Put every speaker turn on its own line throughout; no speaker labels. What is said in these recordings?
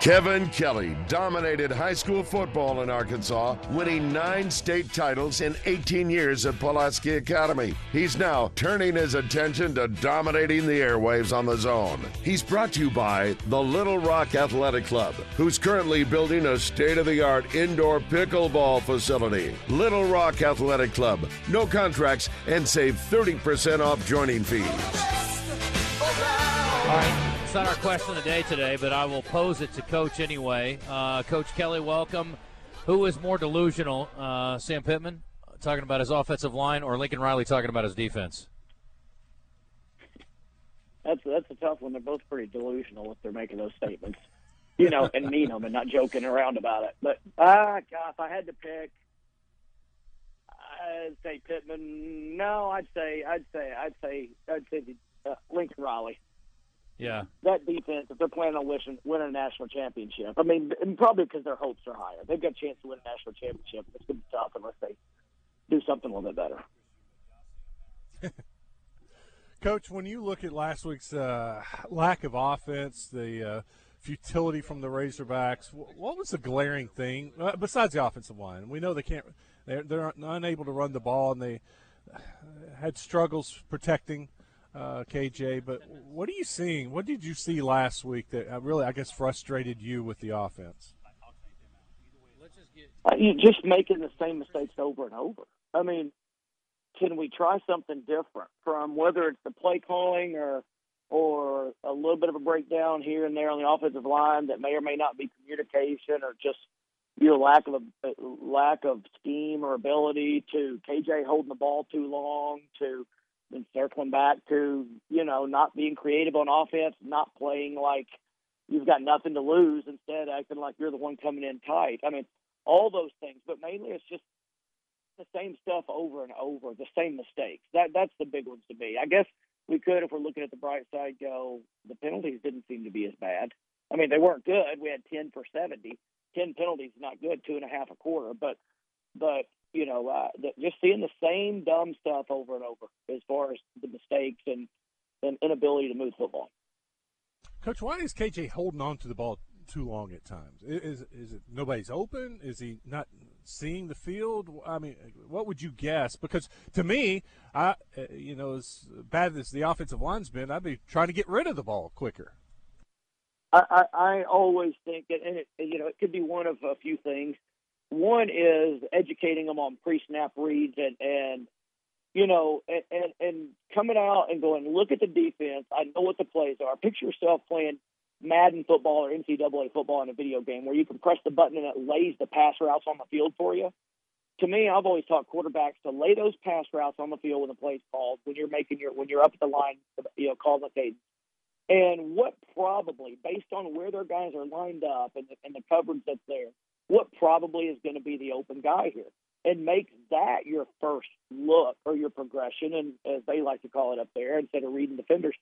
Kevin Kelley dominated high school football in Arkansas, winning nine state titles in 18 years at Pulaski Academy. He's now turning his attention to dominating the airwaves on the zone. He's brought to you by the Little Rock Athletic Club, who's currently building a state of the art indoor pickleball facility. Little Rock Athletic Club, no contracts, and save 30% off joining fees.
It's not our question of the day today, but I will pose it to Coach anyway. Uh, Coach Kelley, welcome. Who is more delusional, uh, Sam Pittman talking about his offensive line, or Lincoln Riley talking about his defense?
That's that's a tough one. They're both pretty delusional if they're making those statements, you know, and mean them and not joking around about it. But ah, God, if I had to pick, I'd say Pittman. No, I'd say I'd say I'd say I'd say uh, Lincoln Riley.
Yeah.
That defense, if they're planning on winning, winning a national championship, I mean, probably because their hopes are higher. They've got a chance to win a national championship. It's going to be tough unless they do something a little bit better.
Coach, when you look at last week's uh, lack of offense, the uh, futility from the Razorbacks, what was the glaring thing uh, besides the offensive line? We know they can't; they're, they're unable to run the ball, and they uh, had struggles protecting uh, KJ. But what are you seeing? What did you see last week that uh, really, I guess, frustrated you with the offense?
Uh, you just making the same mistakes over and over. I mean, can we try something different from whether it's the play calling or or a little bit of a breakdown here and there on the offensive line that may or may not be communication or just your lack of a lack of scheme or ability to KJ holding the ball too long to and circling back to you know not being creative on offense, not playing like you've got nothing to lose, instead acting like you're the one coming in tight. I mean, all those things, but mainly it's just the same stuff over and over, the same mistakes. That that's the big ones to me. I guess we could, if we're looking at the bright side, go the penalties didn't seem to be as bad. I mean, they weren't good. We had ten for seventy. Ten penalties is not good, two and a half a quarter, but but you know, uh, the, just seeing the same dumb stuff over and over as far as the mistakes and, and inability to move football.
Coach, why is KJ holding on to the ball too long at times? Is is it nobody's open? Is he not seeing the field? I mean, what would you guess? Because to me, I uh, you know, as bad as the offensive line's been, I'd be trying to get rid of the ball quicker.
I, I, I always think, and it, you know, it could be one of a few things. One is educating them on pre-snap reads and and you know and, and and coming out and going look at the defense. I know what the plays are. Picture yourself playing Madden football or NCAA football in a video game where you can press the button and it lays the pass routes on the field for you. To me, I've always taught quarterbacks to lay those pass routes on the field when the play's called, when you're making your when you're up at the line, you know, calling the cadence. And what probably, based on where their guys are lined up and the, and the coverage that's there, what probably is going to be the open guy here and make that your first look or your progression, and as they like to call it up there, instead of reading defenders.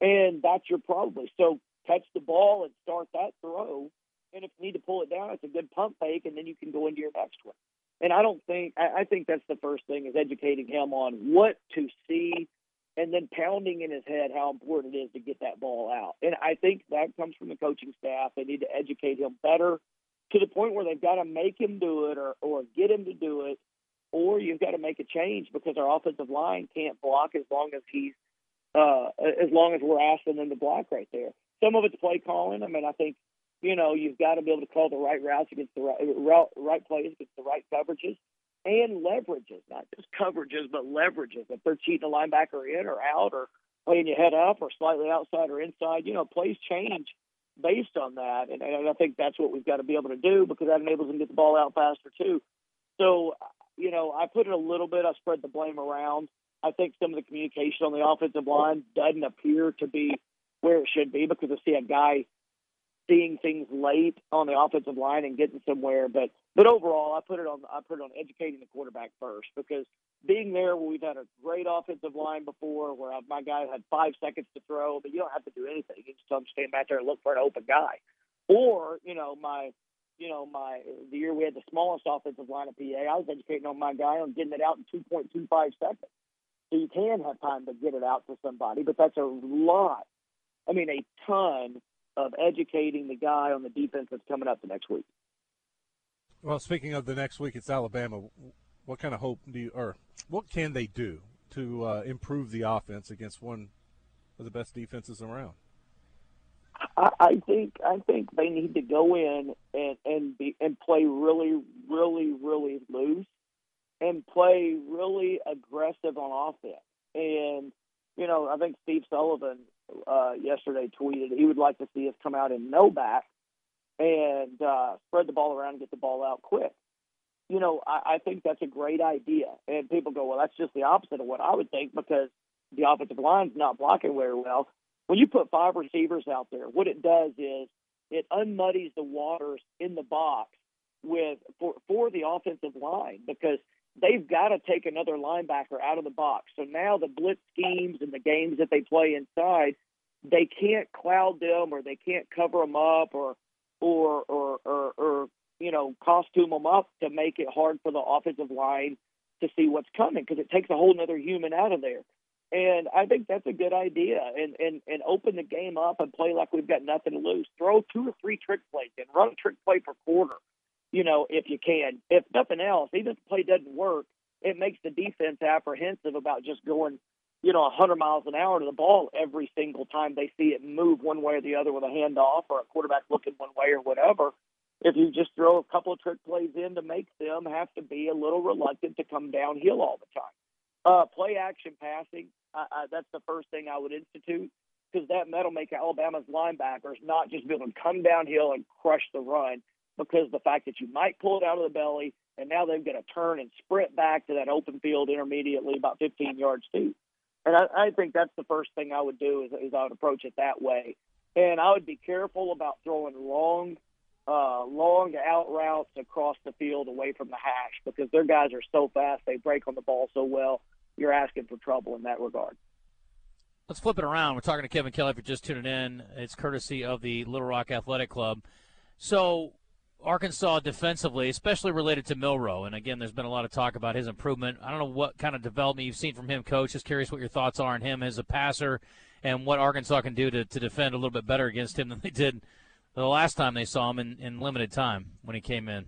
And that's your probably. So catch the ball and start that throw. And if you need to pull it down, it's a good pump fake, and then you can go into your next one. And I don't think I, I think that's the first thing is educating him on what to see, and then pounding in his head how important it is to get that ball out. And I think that comes from the coaching staff. They need to educate him better to the point where they've got to make him do it or, or get him to do it, or you've got to make a change because our offensive line can't block as long as he's uh, as long as we're asking them to block right there. Some of it's play calling. I mean, I think you know you've got to be able to call the right routes against the right right plays against the right coverages and leverages, not just coverages but leverages. If they're cheating a linebacker in or out or playing you head up or slightly outside or inside, you know, plays change based on that. And, and I think that's what we've got to be able to do because that enables them to get the ball out faster too. So, you know, I put it a little bit. I spread the blame around. I think some of the communication on the offensive line doesn't appear to be where it should be because I see a guy seeing things late on the offensive line and getting somewhere. But but overall, I put it on I put it on educating the quarterback first because being there where we've had a great offensive line before, where I, my guy had five seconds to throw, but you don't have to do anything. You just him stand back there and look for an open guy, or you know my you know, my the year we had the smallest offensive line of PA, I was educating on my guy on getting it out in 2.25 seconds. So you can have time to get it out to somebody, but that's a lot. I mean, a ton of educating the guy on the defense that's coming up the next week.
Well, speaking of the next week, it's Alabama. What kind of hope do you, or what can they do to uh, improve the offense against one of the best defenses around?
I, I think I think they need to go in and and be and play really, really, really loose and play really aggressive on offense. And you know, I think Steve Sullivan uh, yesterday tweeted he would like to see us come out in no back and uh, spread the ball around and get the ball out quick. You know, I, I think that's a great idea. And people go, well, that's just the opposite of what I would think because the offensive line's not blocking very well. When you put five receivers out there, what it does is it unmuddies the waters in the box with for, for the offensive line because they've got to take another linebacker out of the box. So now the blitz schemes and the games that they play inside, they can't cloud them or they can't cover them up or or or or, or you know costume them up to make it hard for the offensive line to see what's coming because it takes a whole other human out of there. And I think that's a good idea. And, and and open the game up and play like we've got nothing to lose. Throw two or three trick plays and run a trick play per quarter you know, if you can. If nothing else, even if the play doesn't work, it makes the defense apprehensive about just going, you know, 100 miles an hour to the ball every single time they see it move one way or the other with a handoff or a quarterback looking one way or whatever. If you just throw a couple of trick plays in to make them have to be a little reluctant to come downhill all the time. Uh, play action passing, uh, that's the first thing I would institute because that that'll make Alabama's linebackers not just be able to come downhill and crush the run because the fact that you might pull it out of the belly, and now they've got to turn and sprint back to that open field intermediately about 15 yards deep. And I, I think that's the first thing I would do is, is I would approach it that way. And I would be careful about throwing long, uh, long out routes across the field away from the hash because their guys are so fast, they break on the ball so well. You're asking for trouble in that regard.
Let's flip it around. We're talking to Kevin Kelley. If you're just tuning in, it's courtesy of the Little Rock Athletic Club. So Arkansas defensively, especially related to Milroe. And again, there's been a lot of talk about his improvement. I don't know what kind of development you've seen from him, Coach. Just curious what your thoughts are on him as a passer and what Arkansas can do to, to defend a little bit better against him than they did the last time they saw him in, in limited time when he came in.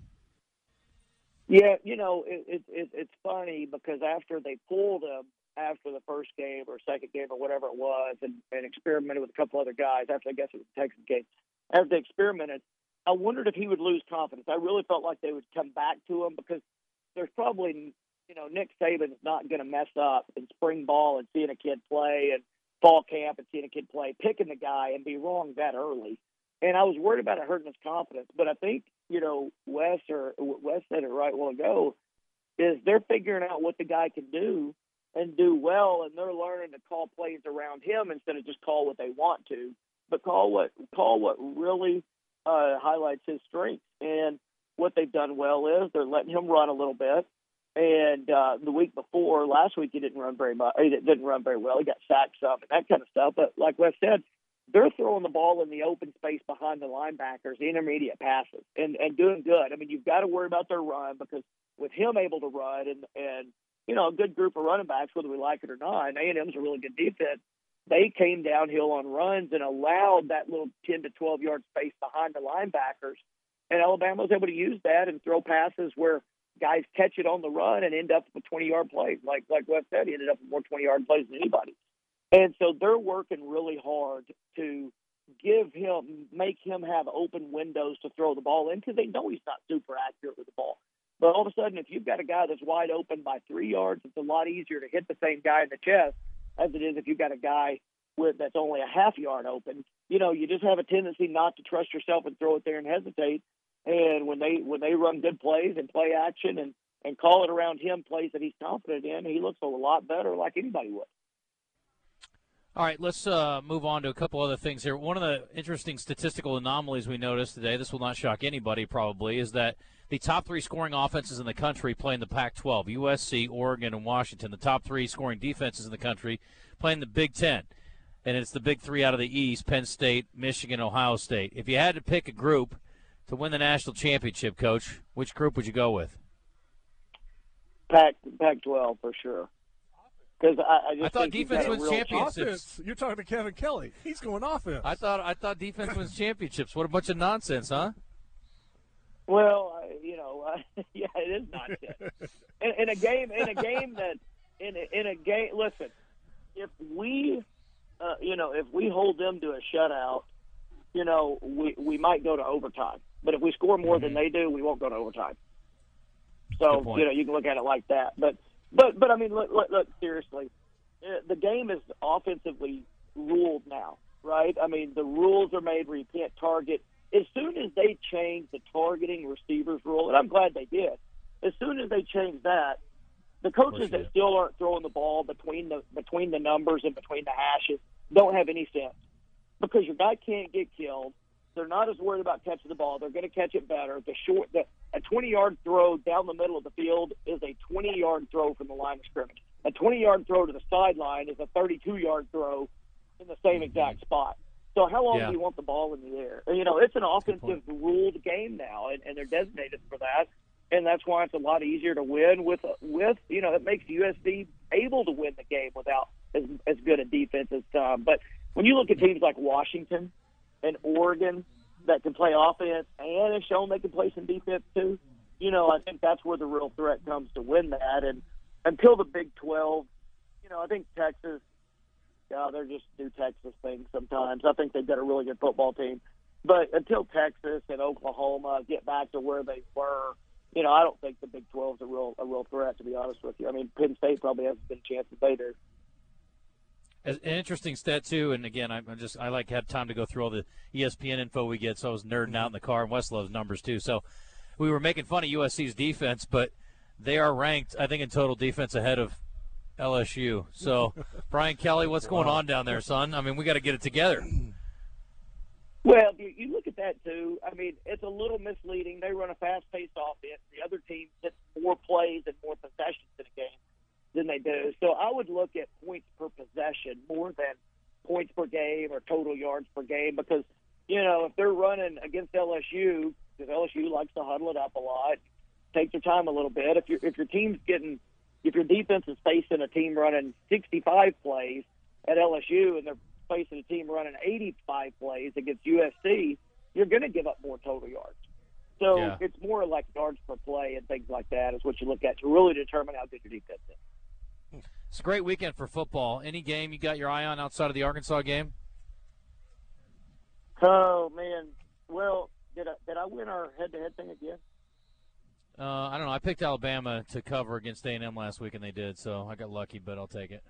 Yeah, you know, it, it, it, it's funny because after they pulled him after the first game or second game or whatever it was and, and experimented with a couple other guys after I guess it was the Texas game, after they experimented – I wondered if he would lose confidence. I really felt like they would come back to him because there's probably, you know, Nick Saban's not going to mess up in spring ball and seeing a kid play and fall camp and seeing a kid play, picking the guy and be wrong that early. And I was worried about it hurting his confidence. But I think, you know, Wes or Wes said it right while ago, is they're figuring out what the guy can do and do well, and they're learning to call plays around him instead of just call what they want to, but call what call what really uh, highlights his strengths. And what they've done well is they're letting him run a little bit. And uh, the week before, last week, he didn't run very much. He didn't run very well. He got sacked some and that kind of stuff. But like Wes said, they're throwing the ball in the open space behind the linebackers, the intermediate passes, and and doing good. I mean, you've got to worry about their run because with him able to run and and you know a good group of running backs, whether we like it or not, and A and M's a really good defense they came downhill on runs and allowed that little 10 to 12 yard space behind the linebackers. And Alabama was able to use that and throw passes where guys catch it on the run and end up with 20 yard plays. Like like Wes said, he ended up with more 20 yard plays than anybody. And so they're working really hard to give him, make him have open windows to throw the ball in because they know he's not super accurate with the ball. But all of a sudden, if you've got a guy that's wide open by three yards, it's a lot easier to hit the same guy in the chest as it is if you've got a guy with that's only a half yard open. You know, you just have a tendency not to trust yourself and throw it there and hesitate. And when they when they run good plays and play action and and call it around him plays that he's confident in, he looks a lot better like anybody would.
All right, let's uh, move on to a couple other things here. One of the interesting statistical anomalies we noticed today, this will not shock anybody probably, is that the top three scoring offenses in the country play in the Pac 12 USC, Oregon, and Washington. The top three scoring defenses in the country play in the Big Ten. And it's the big three out of the East Penn State, Michigan, Ohio State. If you had to pick a group to win the national championship, Coach, which group would you go with?
Pac Pac-12 for sure. Because I, I, just
I thought defense
got a
wins championships.
Offense. You're talking to Kevin Kelley. He's going offense.
I thought I thought defense wins championships. What a bunch of nonsense, huh?
Well, uh, you know, uh, yeah, it is nonsense. in, in a game, in a game that, in a, in a game, listen, if we, uh, you know, if we hold them to a shutout, you know, we we might go to overtime. But if we score more than they do, we won't go to overtime. So you know, you can look at it like that. But but but I mean, look, look, look seriously, uh, the game is offensively ruled now, right? I mean, the rules are made where you can't target. As soon as they change the targeting receivers rule, and I'm glad they did. As soon as they change that, the coaches that still aren't throwing the ball between the between the numbers and between the hashes don't have any sense because your guy can't get killed. They're not as worried about catching the ball. They're going to catch it better. The short, the, a 20 yard throw down the middle of the field is a 20 yard throw from the line of scrimmage. A 20 yard throw to the sideline is a 32 yard throw in the same exact spot. So how long
Yeah.
do you want the ball in the air? You know, it's an offensive ruled game now, and, and they're designated for that. And that's why it's a lot easier to win with with you know it makes USC able to win the game without as as good a defense as some. But when you look at teams like Washington and Oregon that can play offense and have shown they can play some defense too, you know I think that's where the real threat comes to win that. And until the Big Twelve, you know I think Texas yeah, they're just do Texas things sometimes. I think they've got a really good football team. But until Texas and Oklahoma get back to where they were, you know, I don't think the Big 12 is a real a real threat. To be honest with you, I mean, Penn State probably has a good chance that they do.
An interesting stat too, and again, I I just I like had time to go through all the ESPN info we get, so I was nerding out in the car, and Wes loves numbers too. So we were making fun of USC's defense, but they are ranked, I think, in total defense ahead of LSU. So Brian Kelly, what's going on down there, son? I mean, we got to get it together.
Well, you, look at that too. I mean, it's a little misleading. They run a fast-paced offense. The other team hits more plays and more possessions in a game than they do. So I would look at points per possession more than points per game or total yards per game because you know if they're running against LSU, because LSU likes to huddle it up a lot, take their time a little bit. If your if your team's getting if your defense is facing a team running 65 plays at LSU and they're facing a team running 85 plays against USC, you're going to give up more total yards. So
Yeah.
it's more like yards per play and things like that is what you look at to really determine how good your defense is.
It's a great weekend for football. Any game you got your eye on outside of the Arkansas game?
Oh man, well, did I did I win our head-to-head thing again?
Uh, I don't know. I picked Alabama to cover against A&M last week, and they did, so I got lucky, but I'll take it.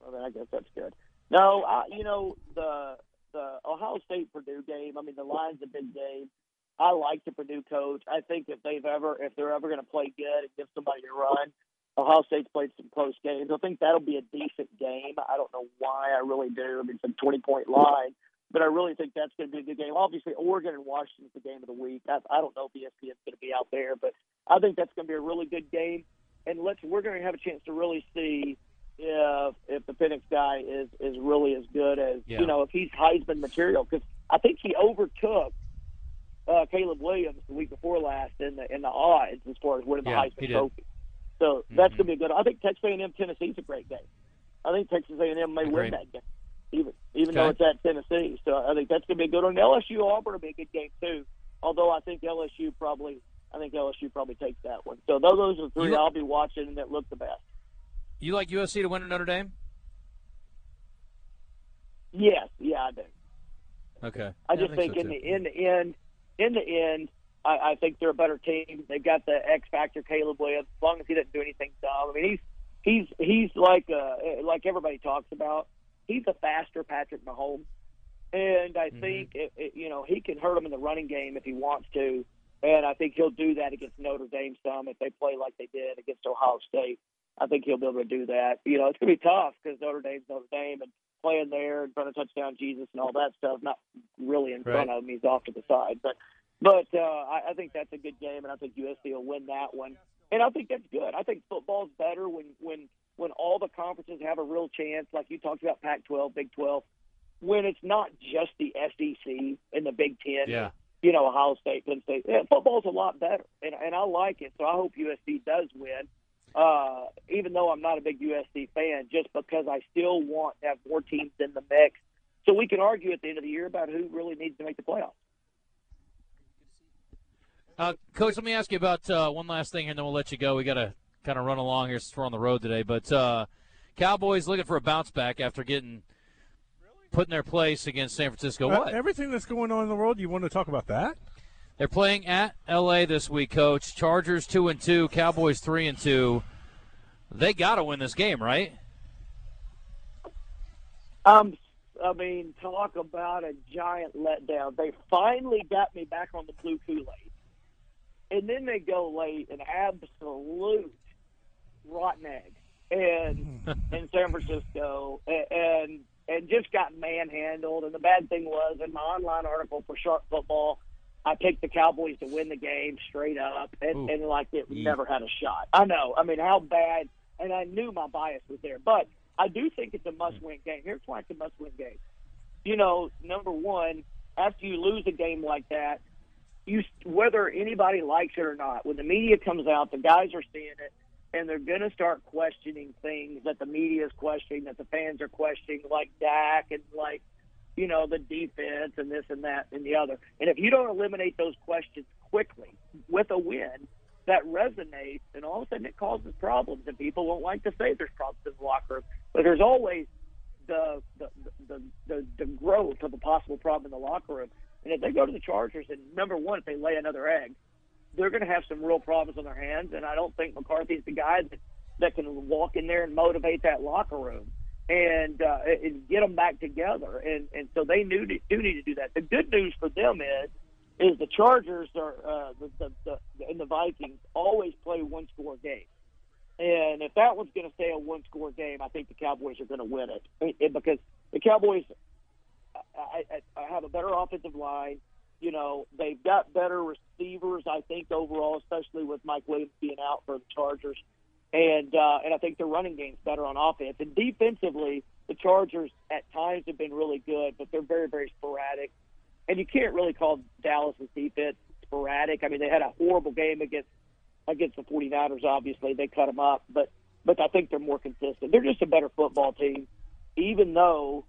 Well, then I guess that's good. No, I, you know the the Ohio State Purdue game. I mean, the line's a big game. I like the Purdue coach. I think if they've ever if they're ever going to play good and give somebody a run, Ohio State's played some close games. I think that'll be a decent game. I don't know why. I really do. I mean, it's a twenty point line, but I really think that's going to be a good game. Obviously, Oregon and Washington's the game of the week. I, I don't know if ESPN's going to be out there, but I think that's going to be a really good game. And let's we're going to have a chance to really see if if the Penix guy is is really as good as
Yeah.
you know if he's Heisman material because I think he overtook uh, Caleb Williams the week before last in the in the odds as far as winning the
Yeah,
Heisman
he.
Trophy. So that's
Mhm.
going to be a good. I think Texas A&M Tennessee's a great game. I think Texas A&M may
Agreed.
win that game, even even though it's at Tennessee. So I think that's going to be a good one. LSU Auburn will be a good game too. Although I think LSU probably I think LSU probably takes that one. So those those are the three
You-
I'll be watching that look the best.
You like USC to win at Notre Dame?
Yes, yeah, I do.
Okay.
I
Yeah,
just
think
think,
so,
in
too.
the in the end, in the end, I, I think they're a better team. They've got the X factor, Caleb Williams. As long as he doesn't do anything dumb, I mean, he's he's he's like uh, like everybody talks about. He's a faster Patrick Mahomes, and I
Mhm.
think it, it, you know he can hurt him in the running game if he wants to. And I think he'll do that against Notre Dame some if they play like they did against Ohio State. I think he'll be able to do that. You know, it's going to be tough because Notre Dame's Notre Dame and playing there in front of touchdown Jesus and all that stuff. Not really in front
Right.
of him; he's off to the side. But but uh, I, I think that's a good game, and I think USC will win that one. And I think that's good. I think football's better when when when all the conferences have a real chance, like you talked about Pac-12, Big 12. When it's not just the SEC and the Big Ten
Yeah.
you know, Ohio State, Penn State. Yeah, football's a lot better, and and I like it. So I hope USC does win. Uh, even though I'm not a big USC fan, just because I still want to have more teams in the mix, so we can argue at the end of the year about who really needs to make the playoffs.
Uh, Coach, let me ask you about uh, one last thing, and then we'll let you go. We got to kind of run along here since we're on the road today. But uh, Cowboys looking for a bounce back after getting put in their place against San Francisco.
Uh,
What?
everything that's going on in the world, you want to talk about that?
They're playing at LA this week, Coach. Chargers two and two, Cowboys three and two. They got to win this game, right?
Um, I mean, talk about a giant letdown. They finally got me back on the blue Kool Aid, and then they go late and absolute rotten egg, and hmm. in San Francisco, and and just got manhandled. And the bad thing was, in my online article for Sharp Football, I picked the Cowboys to win the game straight up, and,
Ooh.
and like it never had a shot. I know. I mean, how bad? And I knew my bias was there, but I do think it's a must-win game. Here's why it's a must-win game. You know, number one, after you lose a game like that, you whether anybody likes it or not, when the media comes out, the guys are seeing it, and they're going to start questioning things that the media is questioning, that the fans are questioning, like Dak and like you know the defense and this and that and the other. And if you don't eliminate those questions quickly with a win, that resonates, and all of a sudden it causes problems, and people won't like to say there's problems in the locker room, but there's always the the the the, the growth of a possible problem in the locker room. And if they go to the Chargers, and number one, if they lay another egg, they're going to have some real problems on their hands. And I don't think McCarthy's the guy that that can walk in there and motivate that locker room and uh, and get them back together. And and so they knew do need to do that. The good news for them is is the Chargers are uh, the, the, the and the Vikings always play one score games. And if that one's going to stay a one score game, I think the Cowboys are going to win it it- because the Cowboys I, I, I have a better offensive line. You know, they've got better receivers, I think, overall, especially with Mike Williams being out for the Chargers. And uh, and I think their running game's better on offense. And defensively, the Chargers at times have been really good, but they're very, very sporadic. And you can't really call Dallas's defense sporadic. I mean, they had a horrible game against against the 49ers, obviously. They cut them up. But, but I think they're more consistent. They're just a better football team, even though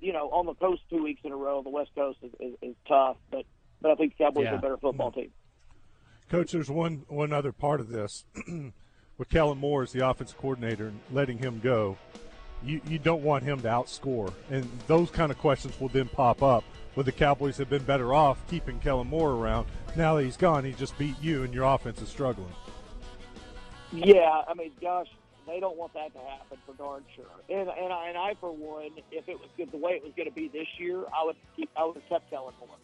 you know, on the coast two weeks in a row. The West Coast is, is, is tough, but but I think the Cowboys
Yeah.
are a better football team.
Coach, there's one one other part of this. With Kellen Moore as the offense coordinator and letting him go, you, you don't want him to outscore. And those kind of questions will then pop up. Would the Cowboys have been better off keeping Kellen Moore around? Now that he's gone, he just beat you and your offense is struggling.
Yeah, I mean, gosh, they don't want that to happen for darn sure. And and I, and I for one, if it was good the way it was going to be this year, I would keep I would have kept Kellen Moore.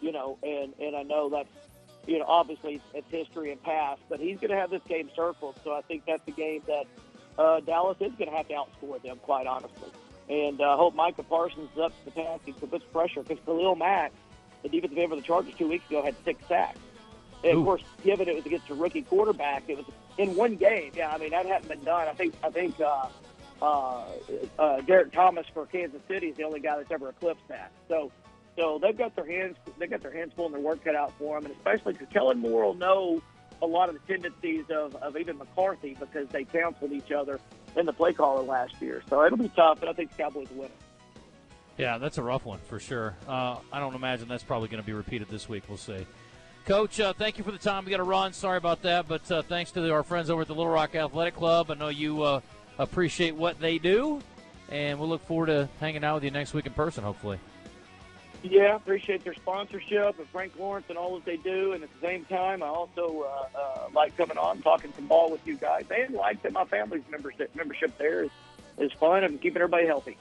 You know, and and I know that's you know obviously it's history and past, but he's going to have this game circled. So I think that's the game that uh, Dallas is going to have to outscore them, quite honestly. And uh, hope Micah Parsons is up to the task and puts pressure because Khalil Mack, the defensive end for the Chargers two weeks ago, had six sacks. And
Ooh.
of course, given it was against a rookie quarterback, it was in one game. Yeah, I mean that hadn't been done. I think I think uh, uh, uh, Derrick Thomas for Kansas City is the only guy that's ever eclipsed that. So, so they've got their hands they got their hands full and their work cut out for them, and especially because Kellen Moore will know a lot of the tendencies of, of even McCarthy because they counseled each other in the play caller last year. So it'll be tough, but I think the Cowboys win.
Yeah, that's a rough one for sure. Uh, I don't imagine that's probably going to be repeated this week. We'll see. Coach, uh, thank you for the time. We got to run. Sorry about that, but uh, thanks to the, our friends over at the Little Rock Athletic Club. I know you uh, appreciate what they do, and we'll look forward to hanging out with you next week in person, hopefully.
Yeah, appreciate their sponsorship and Frank Lawrence and all that they do. And at the same time, I also uh, uh, like coming on, talking some ball with you guys, and like that my family's membership membership there is is fun and keeping everybody healthy.